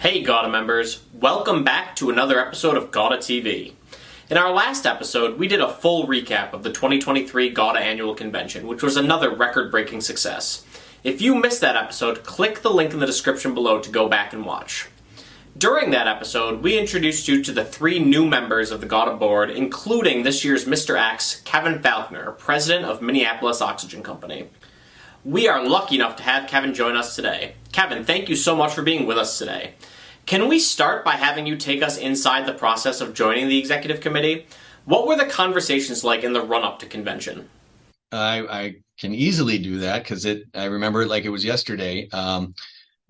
Hey GAWDA members, welcome back to another episode of GAWDA TV. In our last episode, we did a full recap of the 2023 GAWDA Annual Convention, which was another record-breaking success. If you missed that episode, click the link in the description below to go back and watch. During that episode, we introduced you to the three new members of the GAWDA board, including this year's Mr. X, Kevin Falconer, president of Minneapolis Oxygen Company. We are lucky enough to have Kevin join us today. Kevin, thank you so much for being with us today. Can we start by having you take us inside the process of joining the executive committee? What were the conversations like in the run up to convention? I, I can easily do that because it. I remember it like it was yesterday. Um,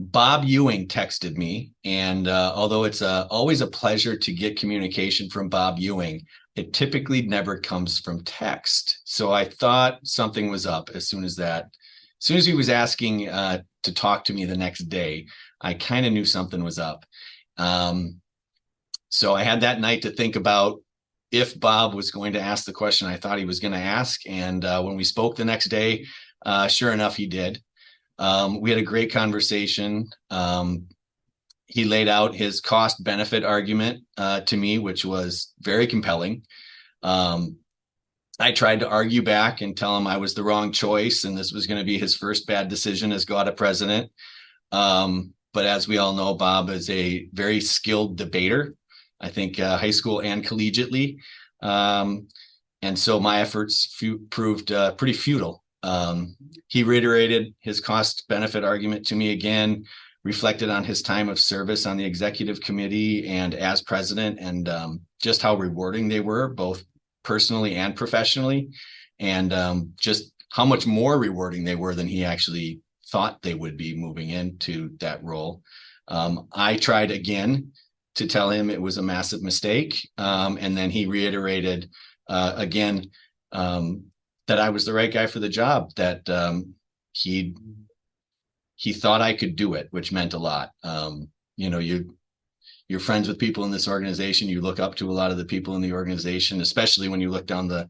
Bob Ewing texted me, and uh, although it's uh, always a pleasure to get communication from Bob Ewing, it typically never comes from text. So I thought something was up as soon as that. As soon as he was asking uh, to talk to me the next day, I kind of knew something was up. Um, so I had that night to think about if Bob was going to ask the question I thought he was going to ask. And uh, when we spoke the next day, uh, sure enough, he did. Um, we had a great conversation. Um, he laid out his cost benefit argument uh, to me, which was very compelling. Um, I tried to argue back and tell him I was the wrong choice and this was going to be his first bad decision as GAWDA president. Um, but as we all know, Bob is a very skilled debater. I think uh, high school and collegiately, um, and so my efforts fu- proved uh, pretty futile. Um, he reiterated his cost benefit argument to me again, reflected on his time of service on the executive committee and as president, and um, just how rewarding they were, both personally and professionally, and um, just how much more rewarding they were than he actually thought they would be moving into that role. Um, I tried again to tell him it was a massive mistake. Um, and then he reiterated uh, again um, that I was the right guy for the job, that um, he he thought I could do it, which meant a lot. Um, you know, you you're friends with people in this organization. You look up to a lot of the people in the organization, especially when you look down the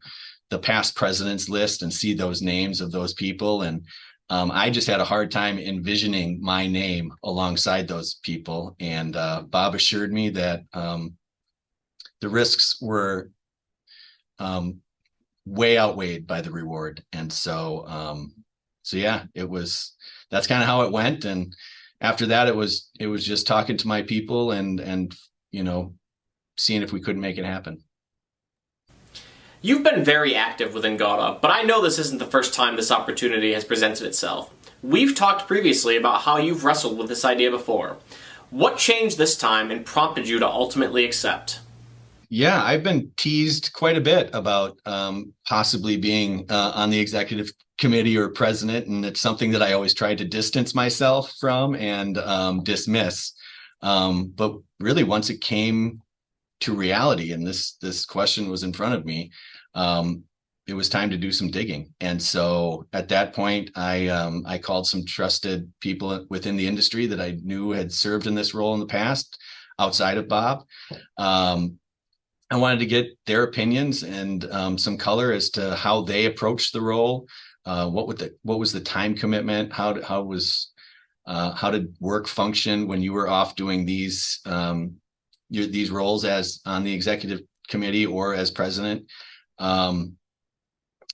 the past presidents list and see those names of those people. And um, I just had a hard time envisioning my name alongside those people. And uh, Bob assured me that um, the risks were um, way outweighed by the reward. And so, um, so yeah, it was. That's kind of how it went. And after that, it was it was just talking to my people and and you know seeing if we couldn't make it happen. You've been very active within GAWDA, but I know this isn't the first time this opportunity has presented itself. We've talked previously about how you've wrestled with this idea before. What changed this time and prompted you to ultimately accept? Yeah, I've been teased quite a bit about um, possibly being uh, on the executive committee or president, and it's something that I always tried to distance myself from and um, dismiss. Um, but really, once it came to reality and this this question was in front of me um, it was time to do some digging and so at that point i um, i called some trusted people within the industry that i knew had served in this role in the past outside of bob um, i wanted to get their opinions and um, some color as to how they approached the role uh, what would the what was the time commitment how how was uh, how did work function when you were off doing these um, your, these roles as on the executive committee or as president. Um,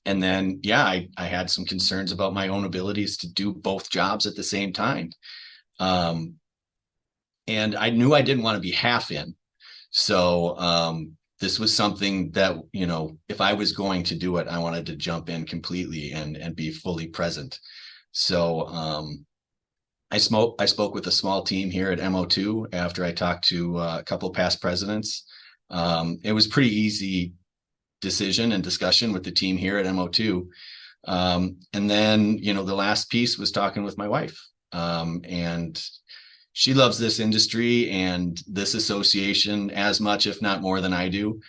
and then, yeah, I, I had some concerns about my own abilities to do both jobs at the same time. Um, and I knew I didn't want to be half in. So um, this was something that, you know, if I was going to do it, I wanted to jump in completely and and be fully present. So um, I spoke I spoke with a small team here at MO2 after I talked to uh, a couple past presidents. Um, it was pretty easy decision and discussion with the team here at MO2. Um, and then, you know, the last piece was talking with my wife. Um, and she loves this industry and this association as much, if not more than I do.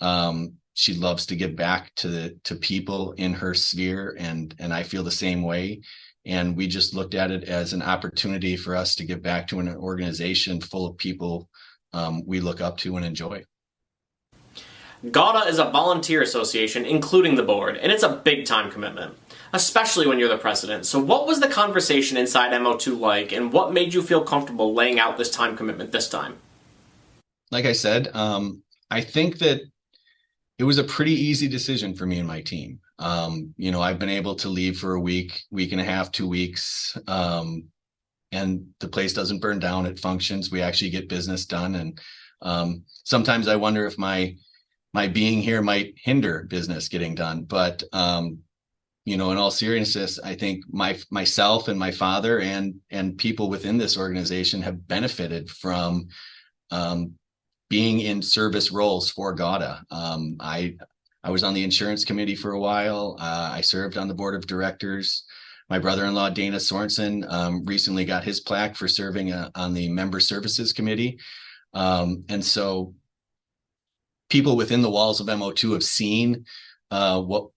Um, she loves to give back to to people in her sphere and and I feel the same way and we just looked at it as an opportunity for us to give back to an organization full of people um, we look up to and enjoy. GAWDA is a volunteer association, including the board, and it's a big time commitment. Especially when you're the president. So, what was the conversation inside MO2 like, and what made you feel comfortable laying out this time commitment this time? Like I said, um, I think that it was a pretty easy decision for me and my team. Um, you know, I've been able to leave for a week, week and a half, two weeks, um, and the place doesn't burn down. It functions. We actually get business done, and um, sometimes I wonder if my my being here might hinder business getting done. But um, you know, in all seriousness, I think my myself and my father and and people within this organization have benefited from um, being in service roles for GAWDA Um, I I was on the insurance committee for a while. Uh, I served on the board of directors. My brother-in-law Dana Sorensen um, recently got his plaque for serving uh, on the member services committee, um, and so people within the walls of MO2 have seen uh, what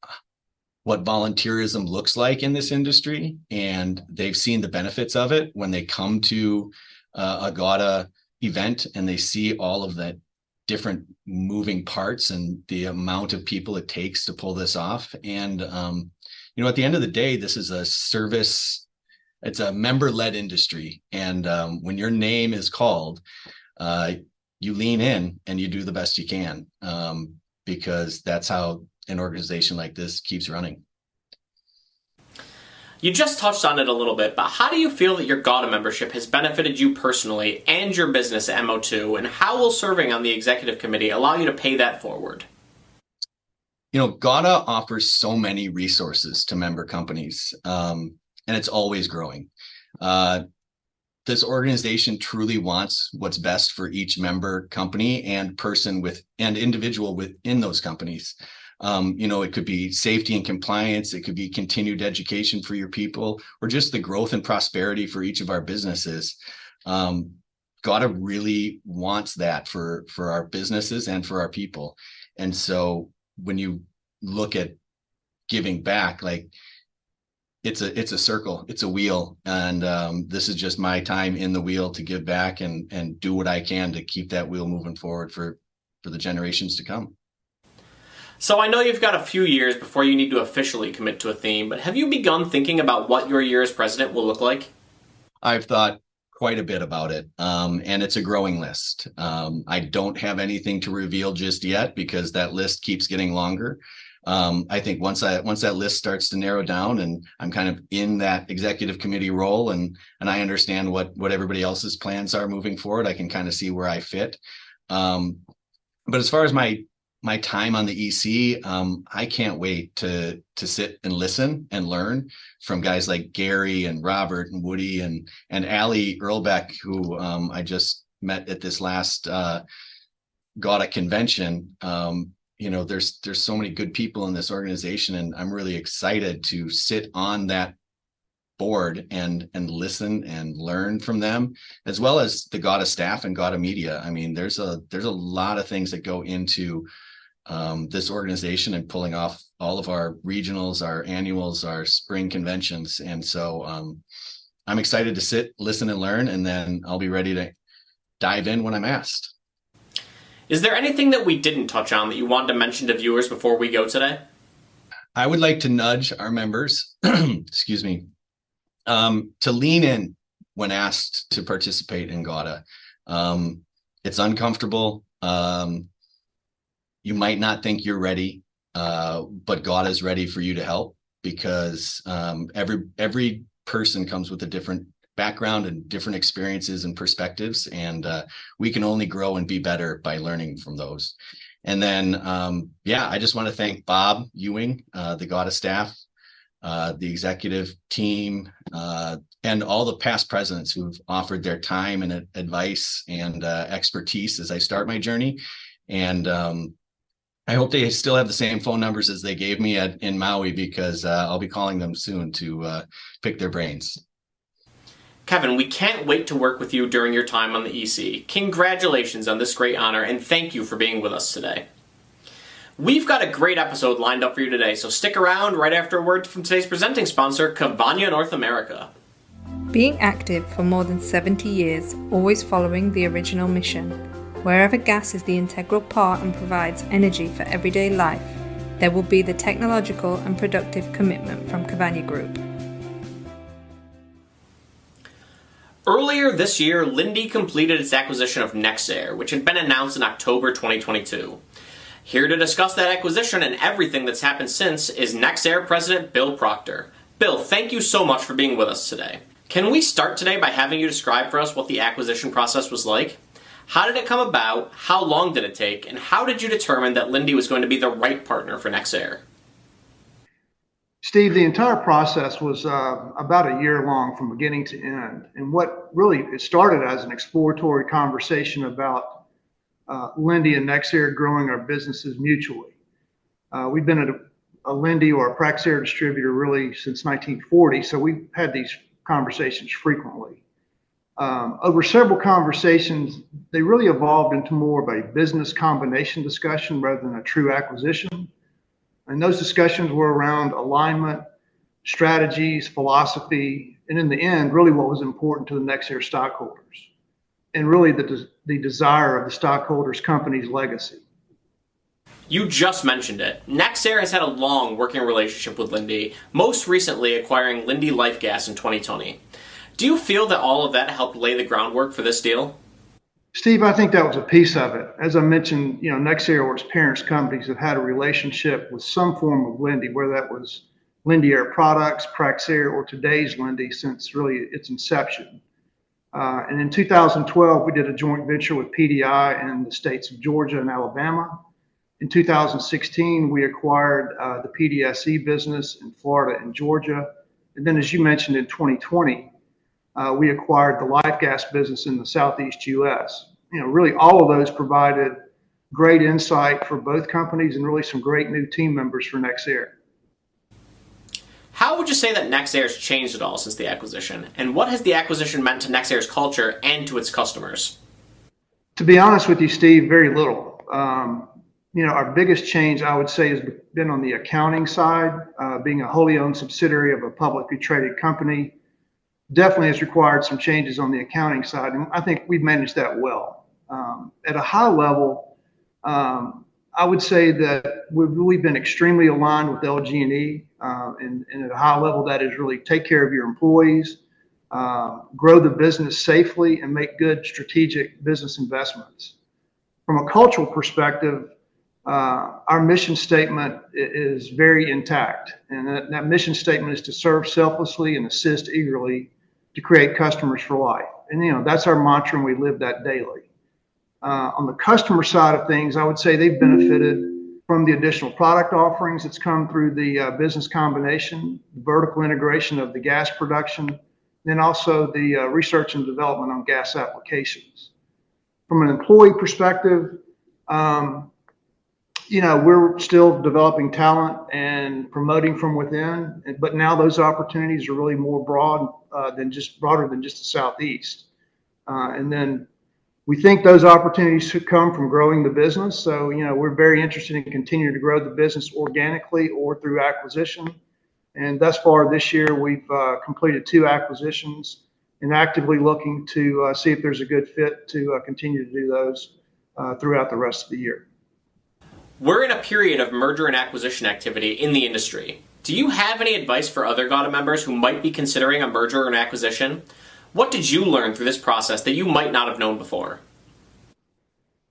what volunteerism looks like in this industry, and they've seen the benefits of it when they come to uh, a GAWDA event and they see all of the different moving parts and the amount of people it takes to pull this off. And um, you know, at the end of the day, this is a service. It's a member-led industry, and um, when your name is called, uh, you lean in and you do the best you can um, because that's how an organization like this keeps running. You just touched on it a little bit, but how do you feel that your GAWDA membership has benefited you personally and your business at MO2, and how will serving on the executive committee allow you to pay that forward? You know, GAWDA offers so many resources to member companies, um, and it's always growing. Uh, this organization truly wants what's best for each member company and person with and individual within those companies. Um, you know, it could be safety and compliance, it could be continued education for your people, or just the growth and prosperity for each of our businesses. Um, GAWDA really wants that for for our businesses and for our people. And so when you look at giving back, like it's a it's a circle, it's a wheel, and um, this is just my time in the wheel to give back and and do what I can to keep that wheel moving forward for for the generations to come. So I know you've got a few years before you need to officially commit to a theme, but have you begun thinking about what your year as president will look like? I've thought quite a bit about it, um, and it's a growing list. Um, I don't have anything to reveal just yet because that list keeps getting longer. Um, I think once I once that list starts to narrow down, and I'm kind of in that executive committee role, and and I understand what what everybody else's plans are moving forward, I can kind of see where I fit. Um, but as far as my my time on the EC, um, I can't wait to to sit and listen and learn from guys like Gary and Robert and Woody and and Ali Earlbeck, who um, I just met at this last uh, convention. Um, you know, there's there's so many good people in this organization, and I'm really excited to sit on that board and and listen and learn from them as well as the GAWDA staff and GAWDA media i mean there's a there's a lot of things that go into um, this organization and pulling off all of our regionals, our annuals, our spring conventions. And so um, I'm excited to sit, listen, and learn, and then I'll be ready to dive in when I'm asked. Is there anything that we didn't touch on that you wanted to mention to viewers before we go today? I would like to nudge our members, excuse me, um, to lean in when asked to participate in GAWDA. Um, it's uncomfortable. Um, you might not think you're ready, uh, but GAWDA is ready for you to help because um, every every person comes with a different background and different experiences and perspectives, and uh, we can only grow and be better by learning from those. And then, um, yeah, I just want to thank Bob Ewing, uh, the GAWDA staff, uh, the executive team, uh, and all the past presidents who've offered their time and advice and uh, expertise as I start my journey. And um, I hope they still have the same phone numbers as they gave me at, in Maui because uh, I'll be calling them soon to uh, pick their brains. Kevin, we can't wait to work with you during your time on the EC. Congratulations on this great honor and thank you for being with us today. We've got a great episode lined up for you today, so stick around right after a word from today's presenting sponsor, Cavagna North America. Being active for more than 70 years, always following the original mission. Wherever gas is the integral part and provides energy for everyday life, there will be the technological and productive commitment from Cavagna Group. Earlier this year, Linde completed its acquisition of nexAir, which had been announced in October 2022. Here to discuss that acquisition and everything that's happened since is nexAir President Bill Proctor. Bill, thank you so much for being with us today. Can we start today by having you describe for us what the acquisition process was like? How did it come about? How long did it take? And how did you determine that Linde was going to be the right partner for nexAir? Steve, the entire process was uh, about a year long from beginning to end. And what really it started as an exploratory conversation about uh, Linde and nexAir growing our businesses mutually. Uh, we've been at a, a Linde or a Praxair distributor really since 1940, so we've had these conversations frequently. Um, over several conversations, they really evolved into more of a business combination discussion rather than a true acquisition. And those discussions were around alignment, strategies, philosophy, and in the end, really what was important to the nexAir stockholders, and really the, the desire of the stockholders' company's legacy. You just mentioned it. nexAir has had a long working relationship with Linde, most recently acquiring Linde Life Gas in 2020. Do you feel that all of that helped lay the groundwork for this deal? Steve, I think that was a piece of it. As I mentioned, you know, nexAir or its parents companies have had a relationship with some form of Linde, whether that was Linde Air Products, Praxair, or today's Linde since really its inception. Uh, and in 2012, we did a joint venture with PDI in the states of Georgia and Alabama. In 2016, we acquired uh, the PDSE business in Florida and Georgia. And then, as you mentioned, in 2020, uh, we acquired the life gas business in the southeast U.S. You know, really all of those provided great insight for both companies and really some great new team members for nexAir. How would you say that nexAir has changed at all since the acquisition? And what has the acquisition meant to nexAir's culture and to its customers? To be honest with you, Steve, very little. Um, you know, our biggest change, I would say, has been on the accounting side, uh, being a wholly owned subsidiary of a publicly traded company definitely has required some changes on the accounting side, and I think we've managed that well. Um, at a high level, um, I would say that we've been extremely aligned with LG&E, uh, and, and, at a high level, that is really take care of your employees, uh, grow the business safely, and make good strategic business investments. From a cultural perspective, uh, our mission statement is very intact, and that, that mission statement is to serve selflessly and assist eagerly to create customers for life. And, you know, that's our mantra and we live that daily. Uh, on the customer side of things, I would say they've benefited from the additional product offerings that's come through the uh, business combination, the vertical integration of the gas production, then also the uh, research and development on gas applications. From an employee perspective, um, you know, we're still developing talent and promoting from within, but now those opportunities are really more broad uh, than just broader than just the southeast. Uh, and then we think those opportunities should come from growing the business. So, you know, we're very interested in continuing to grow the business organically or through acquisition. And thus far this year, we've uh, completed two acquisitions and actively looking to uh, see if there's a good fit to uh, continue to do those uh, throughout the rest of the year. We're in a period of merger and acquisition activity in the industry. Do you have any advice for other GAWDA members who might be considering a merger or an acquisition? What did you learn through this process that you might not have known before?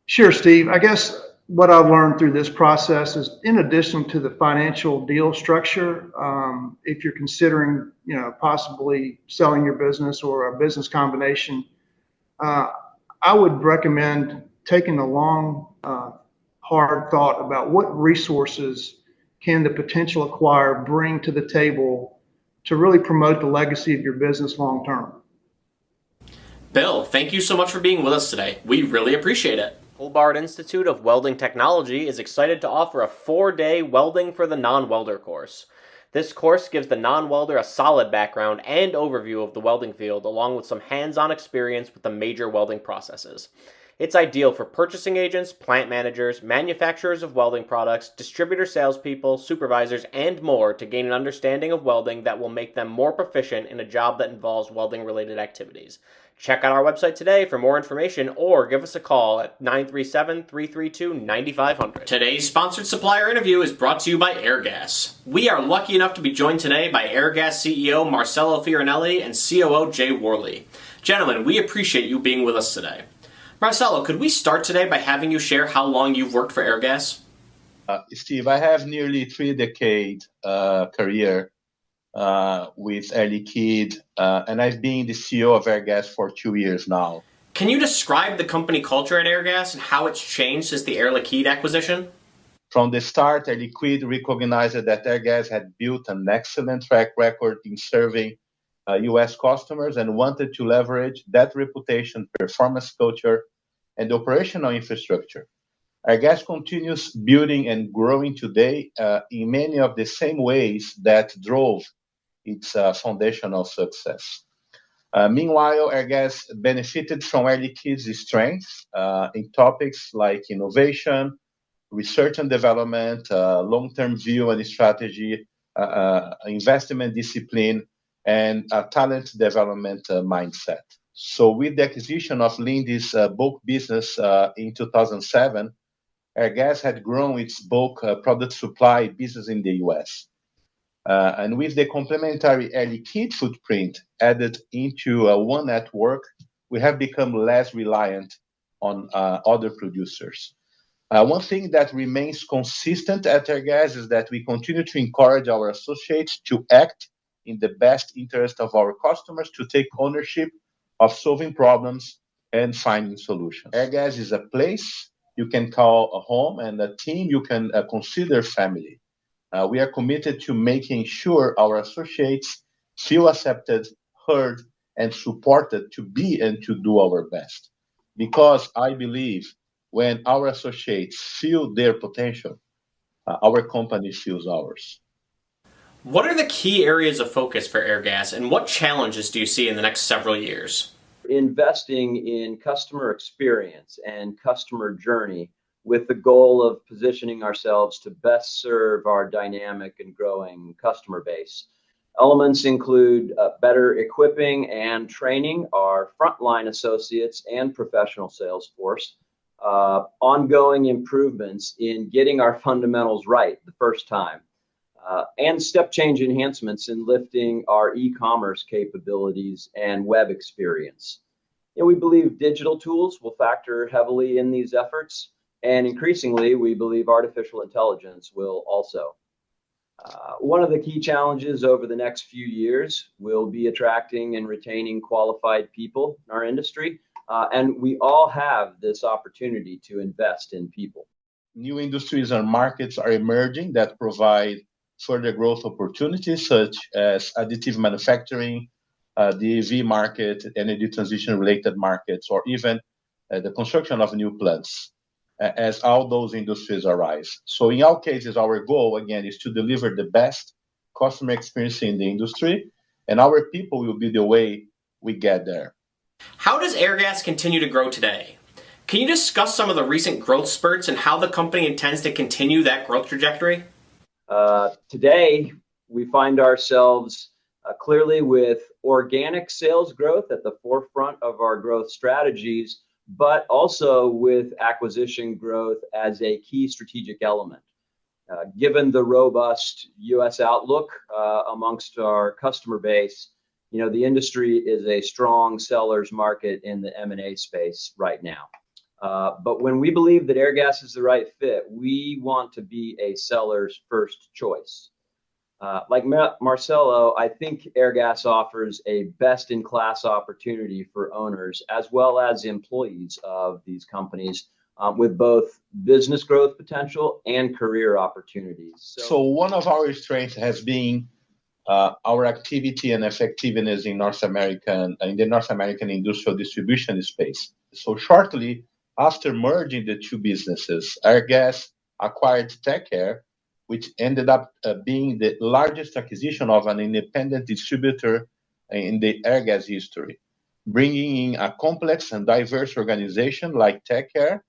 Sure, Steve. I guess what I've learned through this process is, in addition to the financial deal structure, um, if you're considering, you know, possibly selling your business or a business combination, uh, I would recommend taking a long uh, hard thought about what resources can the potential acquirer bring to the table to really promote the legacy of your business long term. Bill, thank you so much for being with us today. We really appreciate it. Hobart Institute of Welding Technology is excited to offer a four day welding for the non welder course. This course gives the non welder a solid background and overview of the welding field, along with some hands on experience with the major welding processes. It's ideal for purchasing agents, plant managers, manufacturers of welding products, distributor salespeople, supervisors, and more to gain an understanding of welding that will make them more proficient in a job that involves welding related activities. Check out our website today for more information or give us a call at 937 332 9500. Today's sponsored supplier interview is brought to you by Airgas. We are lucky enough to be joined today by Airgas CEO Marcello Fioranelli and COO Jay Worley. Gentlemen, we appreciate you being with us today. Marcello, could we start today by having you share how long you've worked for Airgas? Uh, Steve, I have nearly three decade uh, career uh, with Air Liquide, uh, and I've been the CEO of Airgas for two years now. Can you describe the company culture at Airgas and how it's changed since the Air Liquide acquisition? From the start, Air Liquide recognized that Airgas had built an excellent track record in serving US customers and wanted to leverage that reputation, performance culture, and operational infrastructure. Airgas continues building and growing today uh, in many of the same ways that drove its uh, foundational success. Uh, meanwhile, Airgas benefited from Air Liquide's strengths uh, in topics like innovation, research and development, uh, long-term view and strategy, uh, uh, investment discipline, and a talent development mindset. So, with the acquisition of Linde's bulk business in 2007, Airgas had grown its bulk product supply business in the US. Uh, and with the complementary Air Liquide footprint added into uh, one network, we have become less reliant on uh, other producers. Uh, one thing that remains consistent at Airgas is that we continue to encourage our associates to act in the best interest of our customers to take ownership of solving problems and finding solutions. Airgas is a place you can call a home and a team you can uh, consider family. Uh, we are committed to making sure our associates feel accepted, heard, and supported to be and to do our best. Because I believe when our associates feel their potential, uh, our company feels ours. What are the key areas of focus for Airgas and what challenges do you see in the next several years? Investing in customer experience and customer journey with the goal of positioning ourselves to best serve our dynamic and growing customer base. Elements include uh, better equipping and training our frontline associates and professional sales force, uh, ongoing improvements in getting our fundamentals right the first time, uh, and step change enhancements in lifting our e commerce capabilities and web experience. And we believe digital tools will factor heavily in these efforts. And increasingly, we believe artificial intelligence will also. Uh, one of the key challenges over the next few years will be attracting and retaining qualified people in our industry. Uh, and we all have this opportunity to invest in people. New industries and markets are emerging that provide further growth opportunities, such as additive manufacturing, uh, the EV market, energy transition related markets, or even uh, the construction of new plants as all those industries arise. So in our cases, our goal again is to deliver the best customer experience in the industry, and our people will be the way we get there. How does Airgas continue to grow today? Can you discuss some of the recent growth spurts and how the company intends to continue that growth trajectory? Uh, today, we find ourselves uh, clearly with organic sales growth at the forefront of our growth strategies but also with acquisition growth as a key strategic element. Uh, given the robust U.S. outlook uh, amongst our customer base, you know the industry is a strong seller's market in the M&A space right now. Uh, but when we believe that Airgas is the right fit, we want to be a seller's first choice. Uh, like Mar- Marcello, I think Airgas offers a best in class opportunity for owners as well as employees of these companies um, with both business growth potential and career opportunities. So, so one of our strengths has been uh, our activity and effectiveness in North American in the North American industrial distribution space. So shortly after merging the two businesses, Airgas acquired TechAir which ended up uh, being the largest acquisition of an independent distributor in the Airgas history. Bringing in a complex and diverse organization like TechAir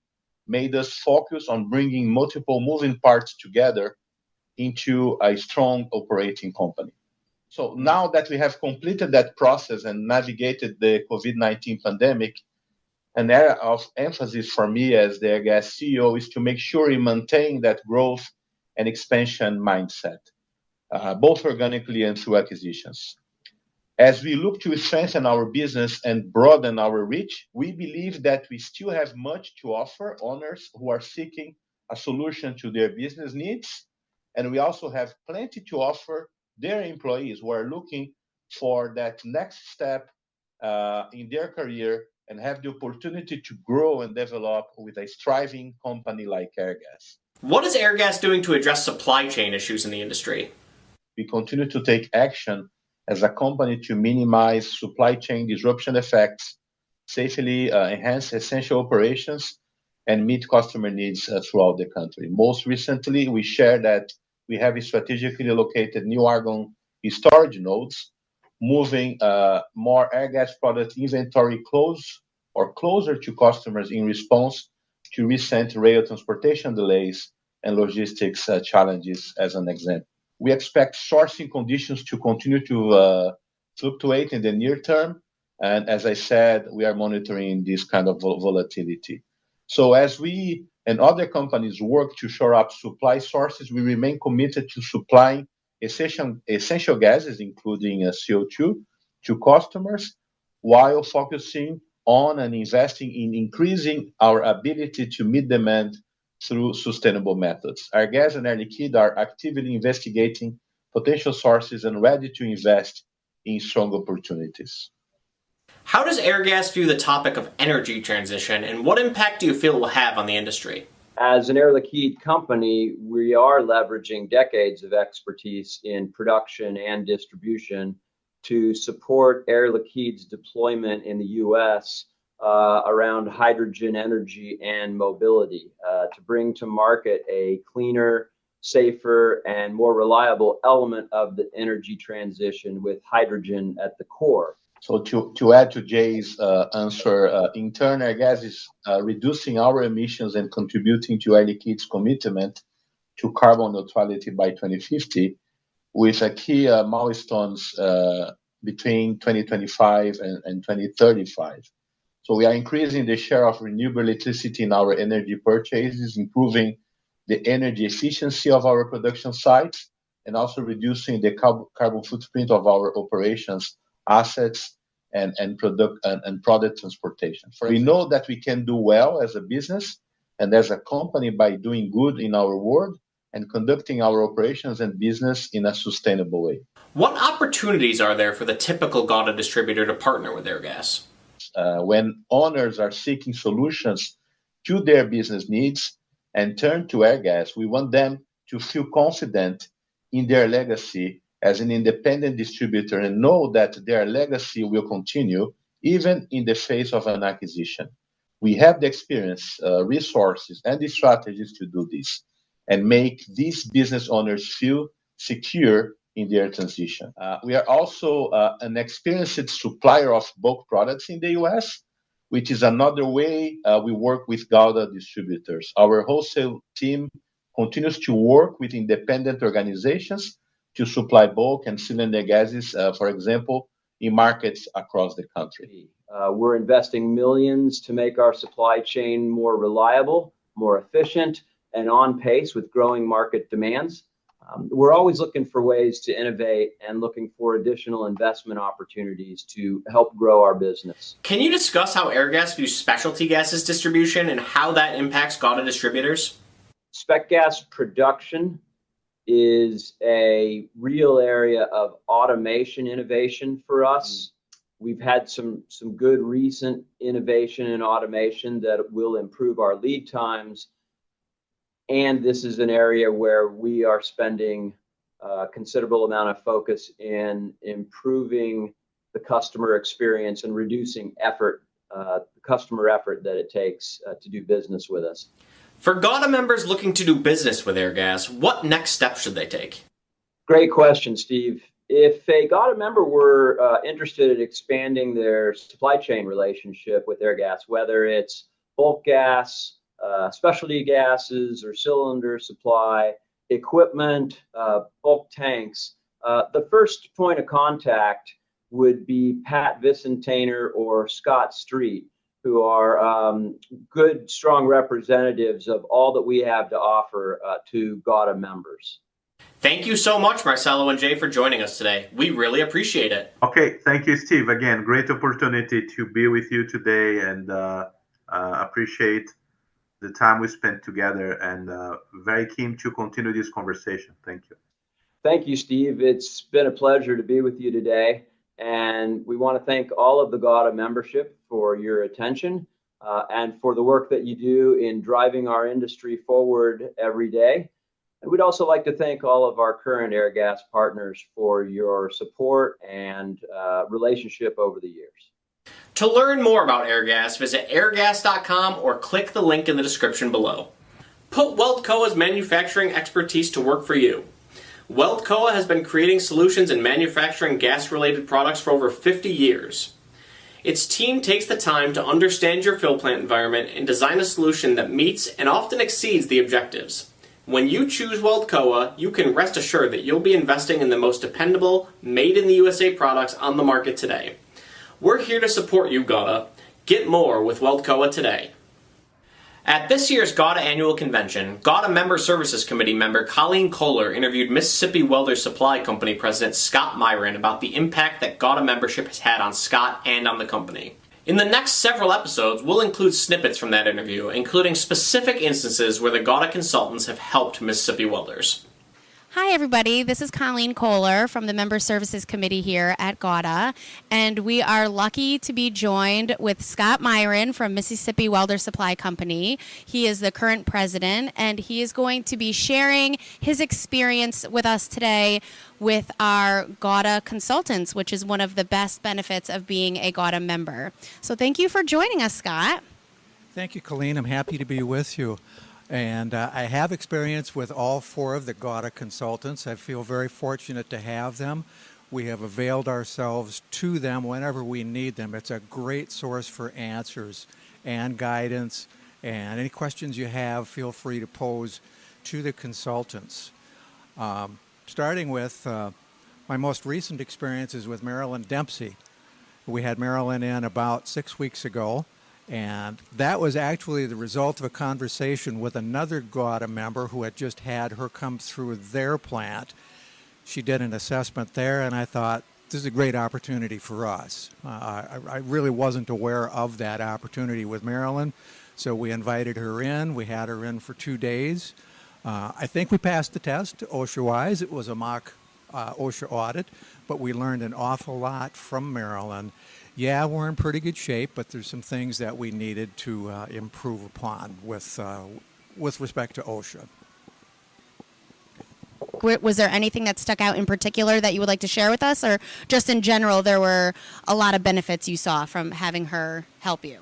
made us focus on bringing multiple moving parts together into a strong operating company. So now that we have completed that process and navigated the COVID-19 pandemic, an area of emphasis for me as the Airgas CEO is to make sure we maintain that growth and expansion mindset, uh, both organically and through acquisitions. As we look to strengthen our business and broaden our reach, we believe that we still have much to offer owners who are seeking a solution to their business needs. And we also have plenty to offer their employees who are looking for that next step uh, in their career and have the opportunity to grow and develop with a thriving company like Airgas. What is Airgas doing to address supply chain issues in the industry? We continue to take action as a company to minimize supply chain disruption effects, safely uh, enhance essential operations, and meet customer needs uh, throughout the country. Most recently, we shared that we have strategically located new argon storage nodes, moving uh, more Airgas product inventory close or closer to customers in response to recent rail transportation delays and logistics uh, challenges, as an example. We expect sourcing conditions to continue to uh, fluctuate in the near term. And as I said, we are monitoring this kind of volatility. So as we and other companies work to shore up supply sources, we remain committed to supplying essential, essential gases, including uh, CO2, to customers while focusing on and investing in increasing our ability to meet demand through sustainable methods. Airgas and Air Liquide are actively investigating potential sources and ready to invest in strong opportunities. How does Airgas view the topic of energy transition and what impact do you feel it will have on the industry? As an Air Liquide company, we are leveraging decades of expertise in production and distribution to support Air Liquide's deployment in the US uh, around hydrogen energy and mobility uh, to bring to market a cleaner, safer, and more reliable element of the energy transition with hydrogen at the core. So to, to add to Jay's uh, answer, uh, in turn, Airgas is uh, reducing our emissions and contributing to Air Liquide's commitment to carbon neutrality by 2050 with a key uh, milestones uh, between 2025 and, and 2035. So we are increasing the share of renewable electricity in our energy purchases, improving the energy efficiency of our production sites, and also reducing the carbon footprint of our operations, assets, and, and product and, and product transportation. For we know that we can do well as a business and as a company by doing good in our world and conducting our operations and business in a sustainable way. What opportunities are there for the typical GAWDA distributor to partner with Airgas? uh, when owners are seeking solutions to their business needs and turn to Airgas, we want them to feel confident in their legacy as an independent distributor and know that their legacy will continue even in the face of an acquisition. We have the experience, uh, resources, and the strategies to do this and make these business owners feel secure in their transition. Uh, we are also uh, an experienced supplier of bulk products in the US, which is another way uh, we work with GAWDA distributors. Our wholesale team continues to work with independent organizations to supply bulk and cylinder gases, uh, for example, in markets across the country. Uh, we're investing millions to make our supply chain more reliable, more efficient, and on pace with growing market demands. Um, we're always looking for ways to innovate and looking for additional investment opportunities to help grow our business. Can you discuss how Airgas views specialty gases distribution and how that impacts GAWDA distributors? Spec gas production is a real area of automation innovation for us. We've had some some good recent innovation in automation that will improve our lead times and this is an area where we are spending a considerable amount of focus in improving the customer experience and reducing effort, uh, customer effort that it takes uh, to do business with us. For GAWDA members looking to do business with Airgas, what next steps should they take? Great question, Steve. If a GAWDA member were uh, interested in expanding their supply chain relationship with Airgas, whether it's bulk gas, uh, specialty gases or cylinder supply, equipment, uh, bulk tanks, Uh, the first point of contact would be Pat Vicentainer or Scott Street, who are um, good, strong representatives of all that we have to offer uh, to GAWDA members. Thank you so much, Marcello and Jay, for joining us today. We really appreciate it. Okay, thank you, Steve. Again, great opportunity to be with you today and uh, uh, appreciate the time we spent together and uh, very keen to continue this conversation. Thank you. Thank you, Steve. It's been a pleasure to be with you today. And we want to thank all of the GAWDA membership for your attention uh, and for the work that you do in driving our industry forward every day. And we'd also like to thank all of our current Airgas partners for your support and uh, relationship over the years. To learn more about Airgas, visit airgas.com or click the link in the description below. Put WeldCoa's manufacturing expertise to work for you. WeldCoa has been creating solutions in manufacturing gas related products for over 50 years. Its team takes the time to understand your fill plant environment and design a solution that meets and often exceeds the objectives. When you choose WeldCoa, you can rest assured that you'll be investing in the most dependable, made in the USA products on the market today. We're here to support you, GAWDA. Get more with WeldCoa today. At this year's GAWDA annual convention, GAWDA Member Services Committee member Colleen Kohler interviewed Mississippi Welders Supply Company President Scott Myran about the impact that GAWDA membership has had on Scott and on the company. In the next several episodes, we'll include snippets from that interview, including specific instances where the GAWDA consultants have helped Mississippi welders. Hi, everybody. This is Colleen Kohler from the Member Services Committee here at GAWDA, and we are lucky to be joined with Scott Myran from Mississippi Welder Supply Company. He is the current president, and he is going to be sharing his experience with us today with our GAWDA consultants, which is one of the best benefits of being a GAWDA member. So, thank you for joining us, Scott. Thank you, Colleen. I'm happy to be with you. And uh, I have experience with all four of the GAWDA consultants. I feel very fortunate to have them. We have availed ourselves to them whenever we need them. It's a great source for answers and guidance. And any questions you have, feel free to pose to the consultants. Um, starting with uh, my most recent experience is with Marilyn Dempsey. We had Marilyn in about six weeks ago. And that was actually the result of a conversation with another GAWDA member who had just had her come through their plant. She did an assessment there, and I thought, this is a great opportunity for us. Uh, I, I, really wasn't aware of that opportunity with Marilyn, so we invited her in. We had her in for two days. Uh, I think we passed the test OSHA wise. It was a mock uh, OSHA audit, but we learned an awful lot from Marilyn yeah, we're in pretty good shape, but there's some things that we needed to uh, improve upon with uh, with respect to OSHA. Was there anything that stuck out in particular that you would like to share with us, or just in general, there were a lot of benefits you saw from having her help you?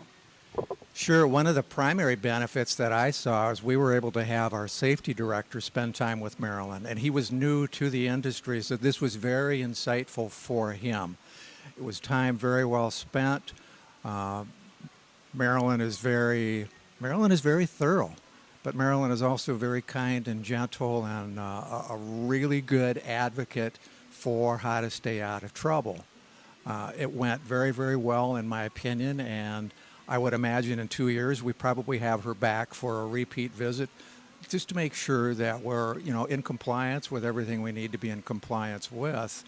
Sure. One of the primary benefits that I saw is we were able to have our safety director spend time with Marilyn, and he was new to the industry, so this was very insightful for him. It was time very well spent. Uh, Marilyn is very Marilyn is very thorough, but Marilyn is also very kind and gentle and uh, a really good advocate for how to stay out of trouble. Uh, it went very, very well, in my opinion, and I would imagine in two years we probably have her back for a repeat visit just to make sure that we're you know in compliance with everything we need to be in compliance with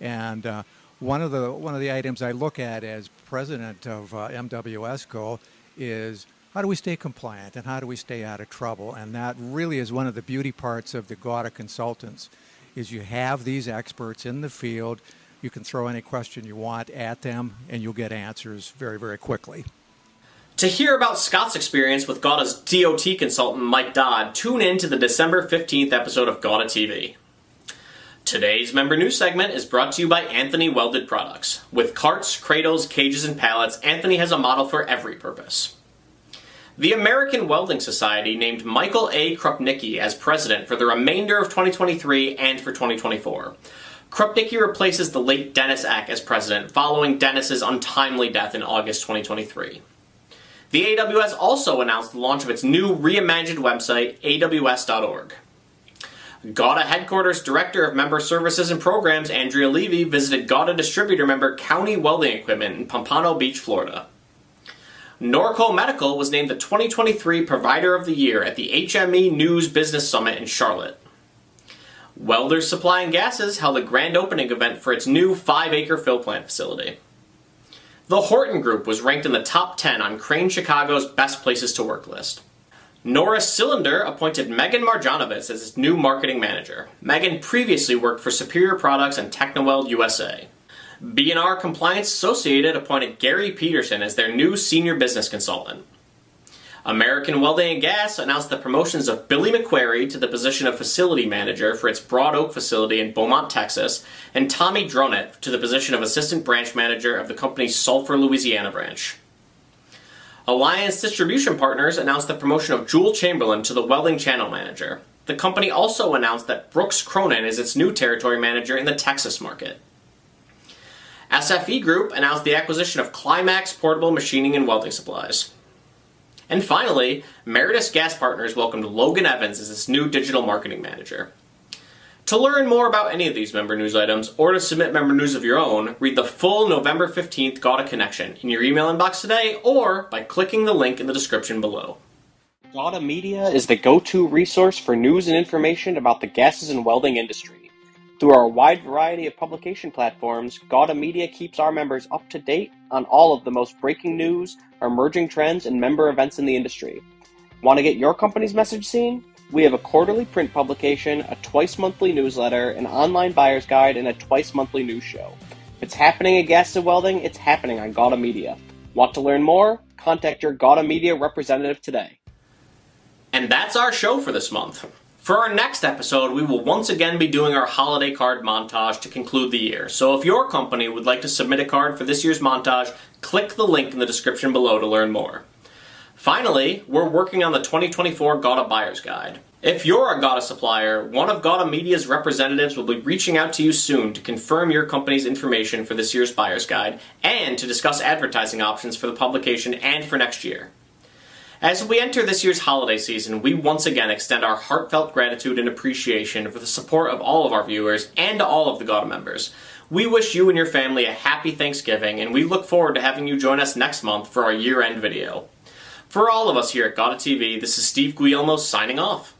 and uh, one of the one of the items I look at as president of uh, MWSCO is how do we stay compliant and how do we stay out of trouble? And that really is one of the beauty parts of the GAWDA consultants is you have these experts in the field. You can throw any question you want at them and you'll get answers very, very quickly. To hear about Scott's experience with GAWDA's DOT consultant Mike Dodd, tune in to the December 15th episode of GAWDA TV. Today's member news segment is brought to you by Anthony Welded Products. With carts, cradles, cages, and pallets, Anthony has a model for every purpose. The American Welding Society named Michael A. Krupnicki as president for the remainder of 2023 and for 2024. Krupnicki replaces the late Dennis Eck as president following Dennis's untimely death in August 2023. The AWS also announced the launch of its new reimagined website, aws.org. GAWDA headquarters director of member services and programs Andrea Levy visited GAWDA distributor member County Welding Equipment in Pompano Beach, Florida. Norco Medical was named the 2023 Provider of the Year at the HME News Business Summit in Charlotte. Welders Supply and Gases held a grand opening event for its new 5 acre fill plant facility. The Horton Group was ranked in the top 10 on Crane Chicago's Best Places to Work list. Norris Cylinder appointed Megan Marjanovitz as its new marketing manager. Megan previously worked for Superior Products and Technoweld USA. B&R Compliance Associated appointed Gary Peterson as their new senior business consultant. American Welding and Gas announced the promotions of Billy McQuarrie to the position of facility manager for its Broad Oak facility in Beaumont, Texas, and Tommy Dronett to the position of assistant branch manager of the company's Sulphur, Louisiana branch. Alliance Distribution Partners announced the promotion of Jewel Chamberlain to the welding channel manager. The company also announced that Brooks Cronin is its new territory manager in the Texas market. SFE Group announced the acquisition of Climax Portable Machining and Welding Supplies. And finally, Meredith Gas Partners welcomed Logan Evans as its new digital marketing manager. To learn more about any of these member news items or to submit member news of your own, read the full November 15th GAWDA Connection in your email inbox today or by clicking the link in the description below. GAWDA Media is the go to resource for news and information about the gases and welding industry. Through our wide variety of publication platforms, GAWDA Media keeps our members up to date on all of the most breaking news, emerging trends, and member events in the industry. Want to get your company's message seen? We have a quarterly print publication, a twice monthly newsletter, an online buyer's guide, and a twice monthly news show. If it's happening at Gas Welding, it's happening on GAWDA Media. Want to learn more? Contact your GAWDA Media representative today. And that's our show for this month. For our next episode, we will once again be doing our holiday card montage to conclude the year. So if your company would like to submit a card for this year's montage, click the link in the description below to learn more. Finally, we're working on the 2024 GAWDA Buyer's Guide. If you're a GAWDA supplier, one of GAWDA Media's representatives will be reaching out to you soon to confirm your company's information for this year's Buyer's Guide and to discuss advertising options for the publication and for next year. As we enter this year's holiday season, we once again extend our heartfelt gratitude and appreciation for the support of all of our viewers and all of the GAWDA members. We wish you and your family a happy Thanksgiving, and we look forward to having you join us next month for our year end video. For all of us here at GAWDA TV, this is Steve Guillermo signing off.